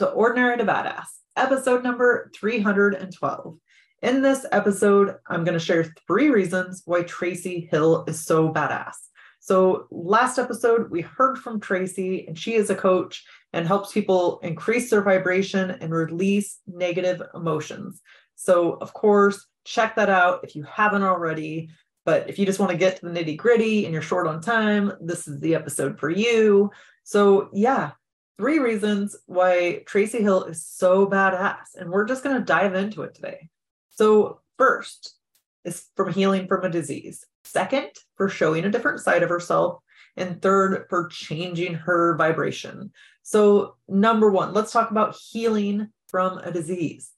To Ordinary to Badass, episode number 312. In this episode, I'm going to share three reasons why Traci Hill is so badass. So, last episode, we heard from Traci, and she is a coach and helps people increase their vibration and release negative emotions. So, of course, check that out if you haven't already. But if you just want to get to the nitty gritty and you're short on time, this is the episode for you. So, yeah, three reasons why Traci Hill is so badass. And we're just going to dive into it today. So, first is from healing from a disease. Second, for showing a different side of herself. And third, for changing her vibration. So, number one, let's talk about healing from a disease.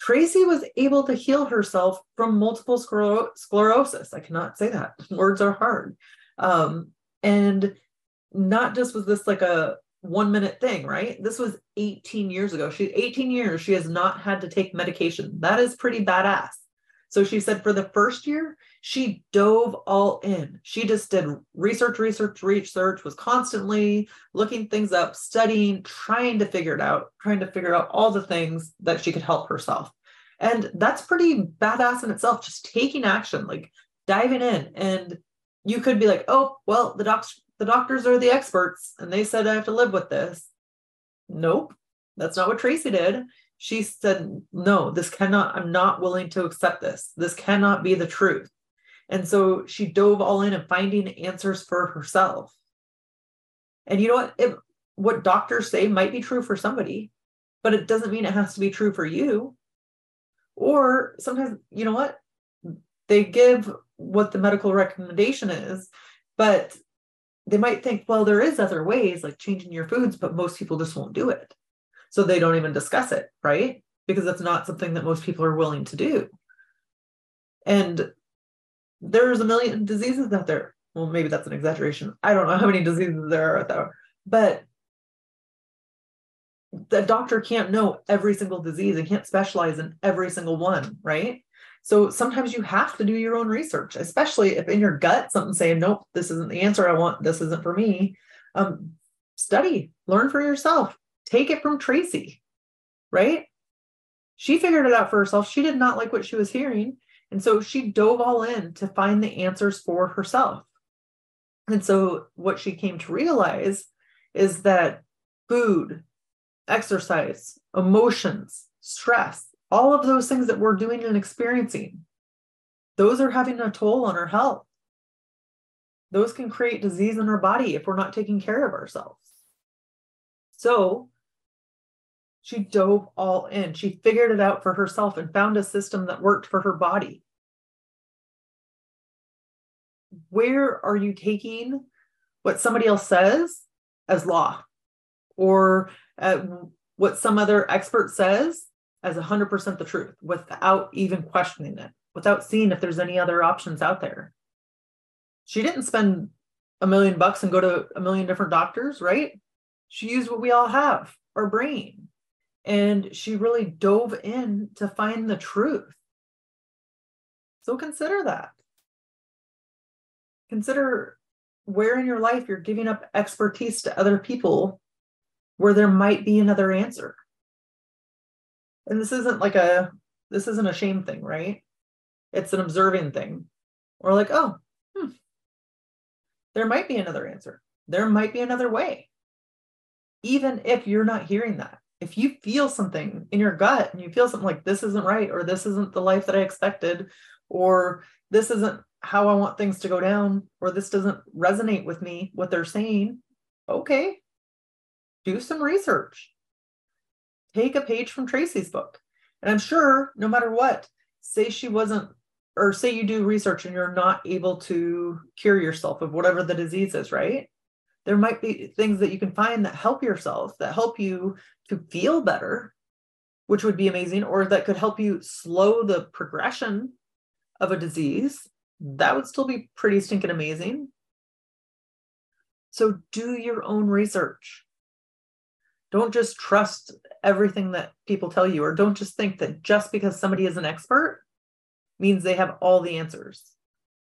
Traci was able to heal herself from multiple scler- sclerosis. I cannot say that. Words are hard. Um, and not just was this like a one minute thing, right? This was 18 years ago. She 18 years she has not had to take medication. That is pretty badass. So she said for the first year, she dove all in. She just did research, research, research, was constantly looking things up, studying, trying to figure it out, trying to figure out all the things that she could help herself. And that's pretty badass in itself, just taking action, like diving in. And you could be like, oh, well, the docs, the doctors are the experts, and they said I have to live with this. Nope, that's not what Traci did she said, No, this cannot, I'm not willing to accept this. This cannot be the truth. And so she dove all in and finding answers for herself. And you know what? It, what doctors say might be true for somebody, but it doesn't mean it has to be true for you. Or sometimes, you know what? They give what the medical recommendation is, but they might think, well, there is other ways like changing your foods, but most people just won't do it. So they don't even discuss it, right? Because it's not something that most people are willing to do. And there's a million diseases out there. Well, maybe that's an exaggeration. I don't know how many diseases there are out there, but the doctor can't know every single disease and can't specialize in every single one, right? So sometimes you have to do your own research, especially if in your gut something's saying, nope, this isn't the answer I want, this isn't for me. Um, study, learn for yourself, take it from Traci, right? She figured it out for herself. She did not like what she was hearing. And so she dove all in to find the answers for herself. And so what she came to realize is that food, exercise, emotions, stress, all of those things that we're doing and experiencing, those are having a toll on our health. Those can create disease in our body if we're not taking care of ourselves. So she dove all in. She figured it out for herself and found a system that worked for her body. Where are you taking what somebody else says as law or uh, what some other expert says as 100% the truth without even questioning it, without seeing if there's any other options out there? She didn't spend a million bucks and go to a million different doctors, right? She used what we all have our brain and she really dove in to find the truth. So consider that. Consider where in your life you're giving up expertise to other people where there might be another answer. And this isn't like a this isn't a shame thing, right? It's an observing thing. Or like, oh, hmm, there might be another answer. There might be another way. Even if you're not hearing that if you feel something in your gut and you feel something like this isn't right or this isn't the life that I expected or this isn't how I want things to go down or this doesn't resonate with me what they're saying, okay. Do some research. Take a page from Traci's book. And I'm sure no matter what, say she wasn't or say you do research and you're not able to cure yourself of whatever the disease is, right? There might be things that you can find that help yourself, that help you to feel better, which would be amazing, or that could help you slow the progression of a disease. That would still be pretty stinking amazing. So do your own research. Don't just trust everything that people tell you, or don't just think that just because somebody is an expert means they have all the answers.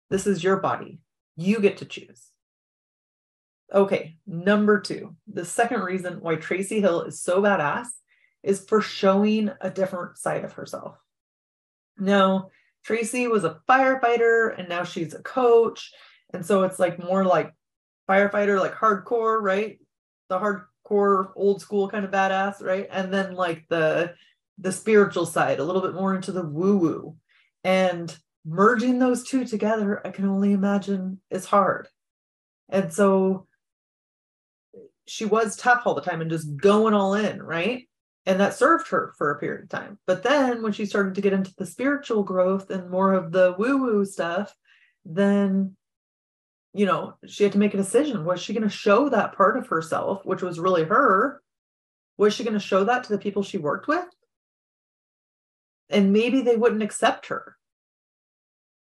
This is your body. You get to choose. Okay, number two, the second reason why Traci Hill is so badass is for showing a different side of herself. Now, Traci was a firefighter and now she's a coach. And so it's like more like firefighter, like hardcore, right? The hardcore old school kind of badass, right? And then like the the spiritual side, a little bit more into the woo-woo. And merging those two together, I can only imagine is hard. And so she was tough all the time and just going all in, right? And that served her for a period of time. But then when she started to get into the spiritual growth and more of the woo woo stuff, then, you know, she had to make a decision. Was she going to show that part of herself, which was really her? Was she going to show that to the people she worked with? And maybe they wouldn't accept her.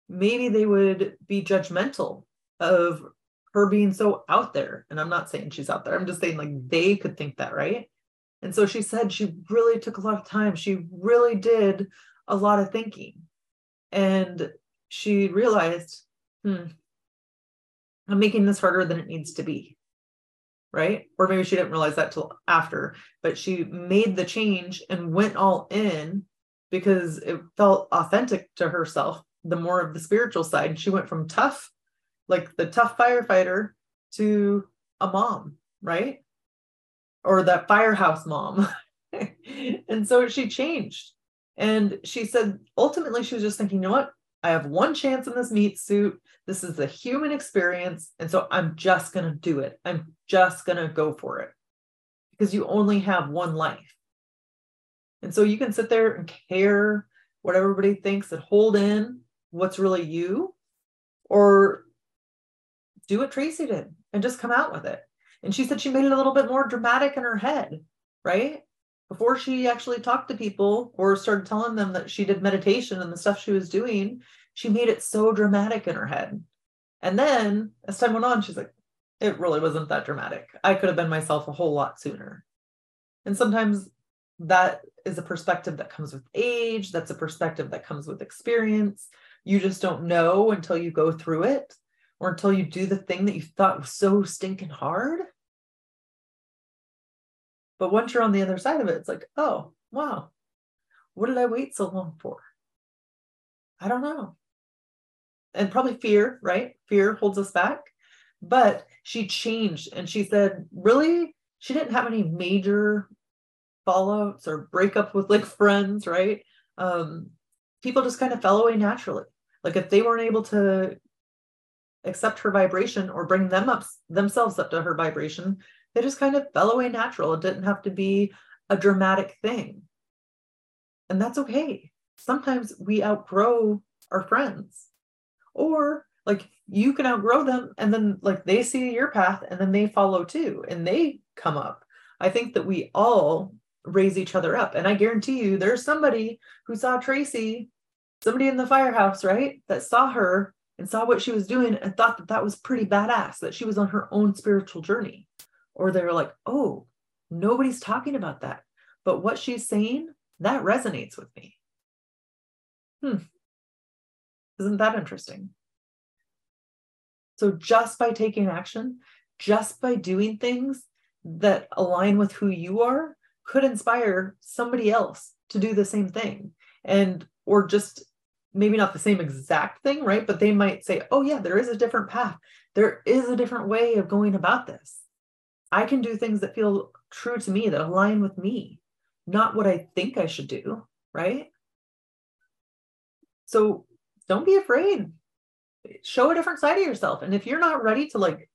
Maybe they would be judgmental of her being so out there. And I'm not saying she's out there, I'm just saying like they could think that, right? And so she said she really took a lot of time. She really did a lot of thinking. And she realized, hmm, I'm making this harder than it needs to be. Right. Or maybe she didn't realize that till after, but she made the change and went all in because it felt authentic to herself, the more of the spiritual side. She went from tough like the tough firefighter to a mom, right? Or that firehouse mom. and so she changed. And she said, ultimately, she was just thinking, you know what? I have one chance in this meat suit. This is a human experience. And so I'm just going to do it. I'm just going to go for it because you only have one life. And so you can sit there and care what everybody thinks and hold in what's really you, or do what Traci did and just come out with it. And she said she made it a little bit more dramatic in her head, right? Before she actually talked to people or started telling them that she did meditation and the stuff she was doing, she made it so dramatic in her head. And then as time went on, she's like, it really wasn't that dramatic. I could have been myself a whole lot sooner. And sometimes that is a perspective that comes with age, that's a perspective that comes with experience. You just don't know until you go through it or until you do the thing that you thought was so stinking hard. But once you're on the other side of it, it's like, oh, wow, what did I wait so long for? I don't know. And probably fear, right? Fear holds us back. But she changed and she said, really, she didn't have any major fallouts or breakups with like friends, right? Um, people just kind of fell away naturally. Like if they weren't able to accept her vibration or bring them up themselves up to her vibration they just kind of fell away natural. It didn't have to be a dramatic thing. And that's okay. Sometimes we outgrow our friends. Or like you can outgrow them and then like they see your path and then they follow too and they come up. I think that we all raise each other up. And i guarantee you there's somebody who saw traci somebody in the firehouse right that saw her and saw what she was doing and thought that that was pretty badass, that she was on her own spiritual journey. Or they're like, oh, nobody's talking about that. But what she's saying, that resonates with me. Hmm. Isn't that interesting? So, just by taking action, just by doing things that align with who you are, could inspire somebody else to do the same thing. And, or just maybe not the same exact thing, right? But they might say, oh, yeah, there is a different path. There is a different way of going about this. I can do things that feel true to me, that align with me, not what I think I should do, right? So don't be afraid. Show a different side of yourself. And if you're not ready to like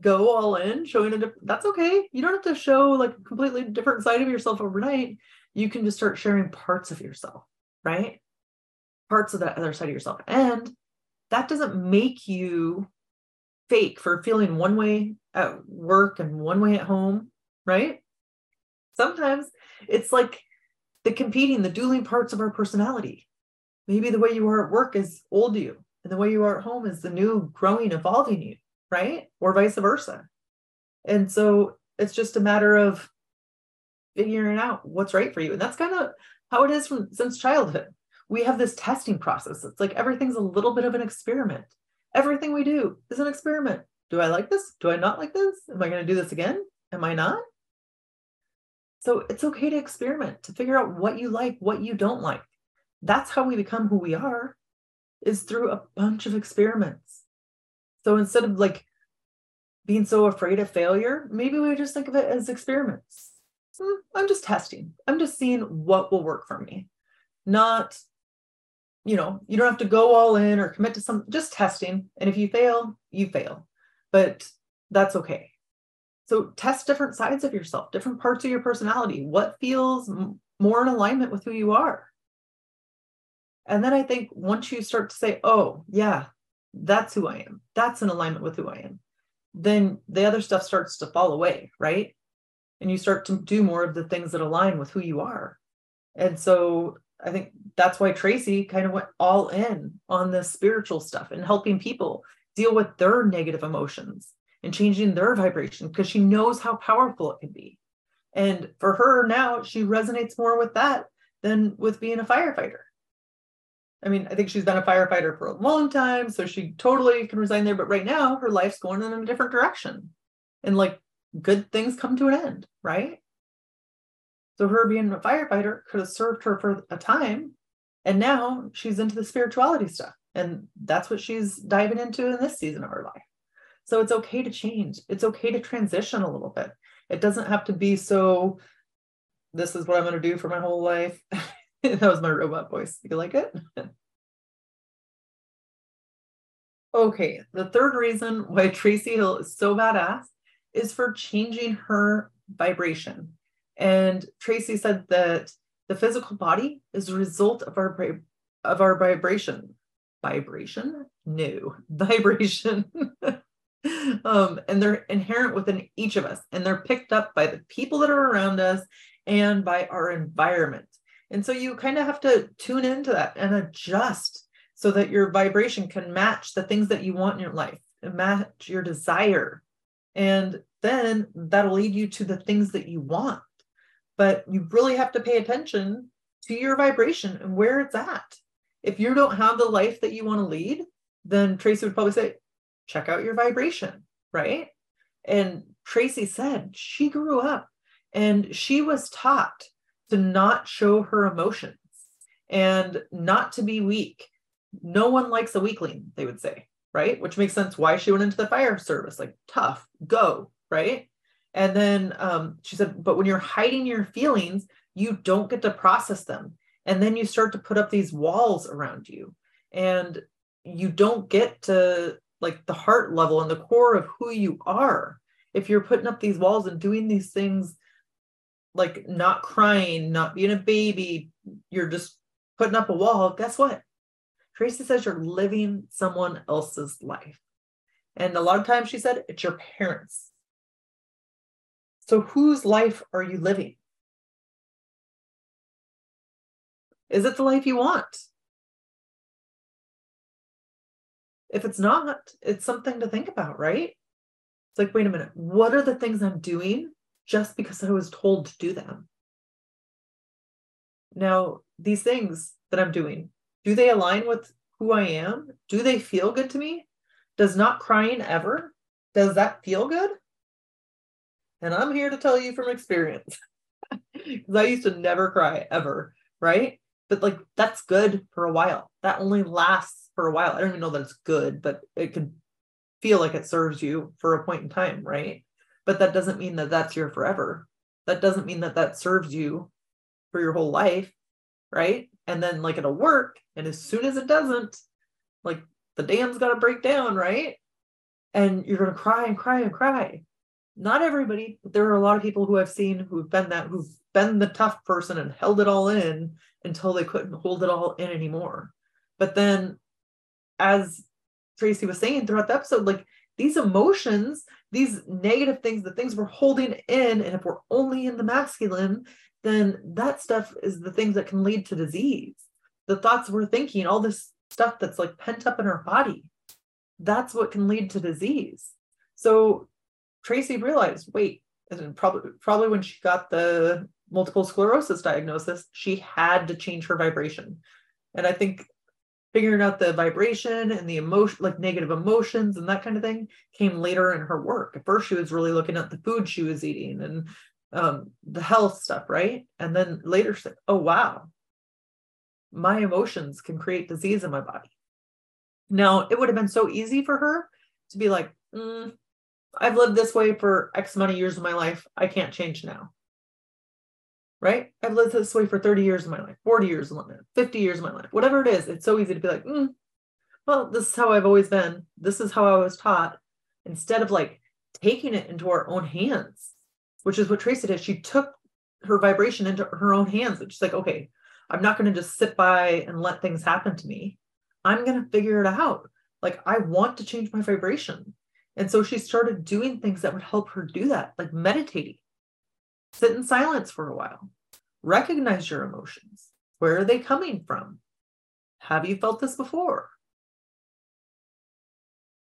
go all in, showing a different, that's okay. You don't have to show like a completely different side of yourself overnight. You can just start sharing parts of yourself, right? parts of that other side of yourself. And that doesn't make you fake for feeling one way at work and one way at home, right? Sometimes it's like the competing, the dueling parts of our personality. Maybe the way you are at work is old you, and the way you are at home is the new, growing, evolving you, right? Or vice versa. And so it's just a matter of figuring out what's right for you. And that's kind of how it is from since childhood. We have this testing process. It's like everything's a little bit of an experiment. Everything we do is an experiment. Do I like this? Do I not like this? Am I going to do this again? Am I not? So it's okay to experiment, to figure out what you like, what you don't like. That's how we become who we are, is through a bunch of experiments. So instead of like being so afraid of failure, maybe we just think of it as experiments. Hmm, I'm just testing. I'm just seeing what will work for me. Not, you know, you don't have to go all in or commit to some, just testing. And if you fail, you fail. But that's okay. So test different sides of yourself, different parts of your personality. What feels more in alignment with who you are? And then I think once you start to say, oh, yeah, that's who I am, that's in alignment with who I am, then the other stuff starts to fall away, right? And you start to do more of the things that align with who you are. And so I think that's why Traci kind of went all in on the spiritual stuff and helping people deal with their negative emotions and changing their vibration because she knows how powerful it can be. And for her now, she resonates more with that than with being a firefighter. I mean, I think she's been a firefighter for a long time, so she totally can resign there. But right now, her life's going in a different direction. And like good things come to an end, right? So her being a firefighter could have served her for a time. And now she's into the spirituality stuff. And that's what she's diving into in this season of her life. So it's okay to change. It's okay to transition a little bit. It doesn't have to be so, this is what I'm going to do for my whole life. that was my robot voice. You like it? okay, the third reason why Traci Hill is so badass is for changing her vibration. And Traci said that the physical body is a result of our of our vibration. Vibration? No, vibration. um, and they're inherent within each of us, and they're picked up by the people that are around us and by our environment. And so you kind of have to tune into that and adjust so that your vibration can match the things that you want in your life, match your desire. And then that'll lead you to the things that you want. But you really have to pay attention to your vibration and where it's at. If you don't have the life that you want to lead, then Traci would probably say, check out your vibration, right? And Traci said she grew up and she was taught to not show her emotions and not to be weak. No one likes a weakling, they would say, right? Which makes sense why she went into the fire service, like tough, go, right? And then um, she said, but when you're hiding your feelings, you don't get to process them. And then you start to put up these walls around you. And you don't get to like the heart level and the core of who you are if you're putting up these walls and doing these things like not crying not being a baby. You're just putting up a wall. Guess what? Traci says you're living someone else's life. And a lot of times she said it's your parents so whose life are you living is it the life you want If it's not, it's something to think about, right? It's like, wait a minute, what are the things I'm doing just because I was told to do them? Now, these things that I'm doing, do they align with who I am? Do they feel good to me? Does not crying ever? Does that feel good? And I'm here to tell you from experience because I used to never cry ever, right? But like that's good for a while. That only lasts for a while. I don't even know that it's good, but it could feel like it serves you for a point in time, right? But that doesn't mean that that's your forever. That doesn't mean that that serves you for your whole life, right? And then like it'll work, and as soon as it doesn't, like the dam's got to break down, right? And you're gonna cry and cry and cry. Not everybody, but there are a lot of people who I've seen who've been that, who've been the tough person and held it all in until they couldn't hold it all in anymore. But then as Traci was saying throughout the episode, like these emotions, these negative things, the things we're holding in, and if we're only in the masculine, then that stuff is the things that can lead to disease. The thoughts we're thinking, all this stuff that's like pent up in our body, that's what can lead to disease. So Traci realized, wait, and probably probably when she got the multiple sclerosis diagnosis, she had to change her vibration. And I think figuring out the vibration and the emotion, like negative emotions and that kind of thing, came later in her work. At first, she was really looking at the food she was eating and um, the health stuff, right? And then later, she said, oh, wow, my emotions can create disease in my body. Now, it would have been so easy for her to be like, mm, I've lived this way for X amount of years of my life. I can't change now. Right? I've lived this way for 30 years of my life, 40 years of my life, 50 years of my life, whatever it is. It's so easy to be like, mm, well, this is how I've always been. This is how I was taught. Instead of like taking it into our own hands, which is what Traci did. She took her vibration into her own hands. She's like, okay, I'm not going to just sit by and let things happen to me. I'm going to figure it out. Like, I want to change my vibration. And so she started doing things that would help her do that, like meditating, sit in silence for a while, recognize your emotions. Where are they coming from? Have you felt this before?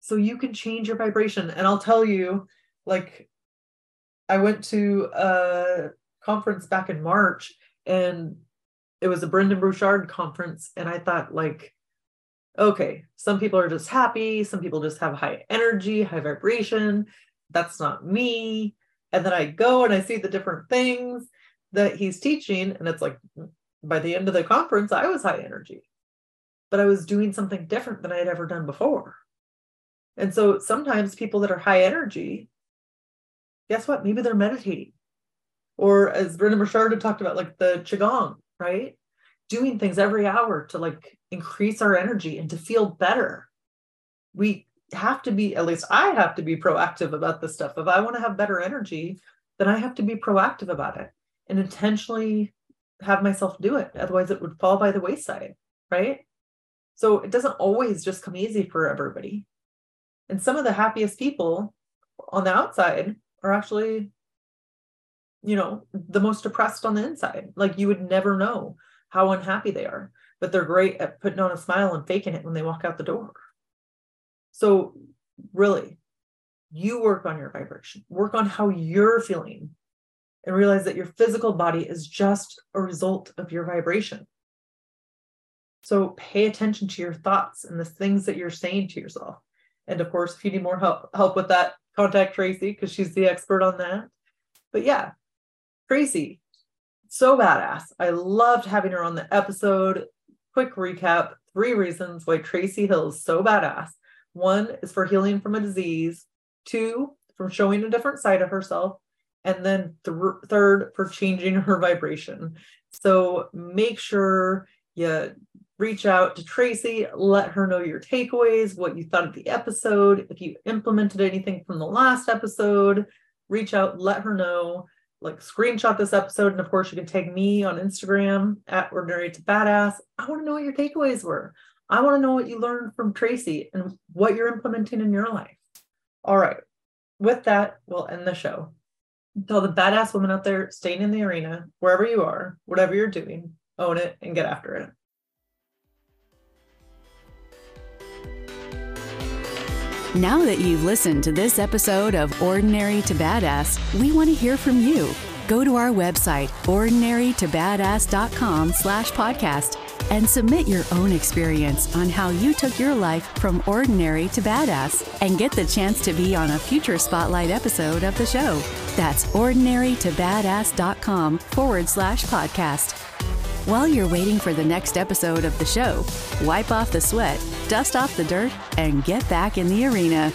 So you can change your vibration. And I'll tell you, like, I went to a conference back in March and it was a Brendon Burchard conference. And I thought, like, okay, some people are just happy, some people just have high energy, high vibration. That's not me. And then I go and I see the different things that he's teaching. And it's like mm, by the end of the conference, I was high energy, but I was doing something different than I had ever done before. And so sometimes people that are high energy, guess what? Maybe they're meditating. Or as Brendon Burchard talked about, like the Qigong, right? Doing things every hour to like increase our energy and to feel better. We have to be, at least I have to be proactive about this stuff. If I want to have better energy, then I have to be proactive about it and intentionally have myself do it. Otherwise, it would fall by the wayside, right? So it doesn't always just come easy for everybody. And some of the happiest people on the outside are actually, you know, the most depressed on the inside. Like you would never know how unhappy they are but they're great at putting on a smile and faking it when they walk out the door. So, really, you work on your vibration, work on how you're feeling, and realize that your physical body is just a result of your vibration. So, pay attention to your thoughts and the things that you're saying to yourself. And of course, if you need more help, help with that, contact Traci because she's the expert on that. But yeah, Traci, so badass. I loved having her on the episode quick recap three reasons why Traci Hill is so badass. One is for healing from a disease, two, from showing a different side of herself, and then th- third, for changing her vibration. So make sure you reach out to Traci, let her know your takeaways, what you thought of the episode. If you implemented anything from the last episode, reach out, let her know like screenshot this episode. And of course, you can tag me on Instagram at ordinary to badass. I want to know what your takeaways were. I want to know what you learned from Traci and what you're implementing in your life. All right. With that, we'll end the show. Tell the badass women out there staying in the arena, wherever you are, whatever you're doing, own it and get after it. Now that you've listened to this episode of Ordinary to Badass, we want to hear from you. Go to our website, ordinarytobadass.com slash podcast, and submit your own experience on how you took your life from ordinary to badass and get the chance to be on a future spotlight episode of the show. That's ordinarytobadass.com forward slash podcast. While you're waiting for the next episode of the show, wipe off the sweat, dust off the dirt, and get back in the arena.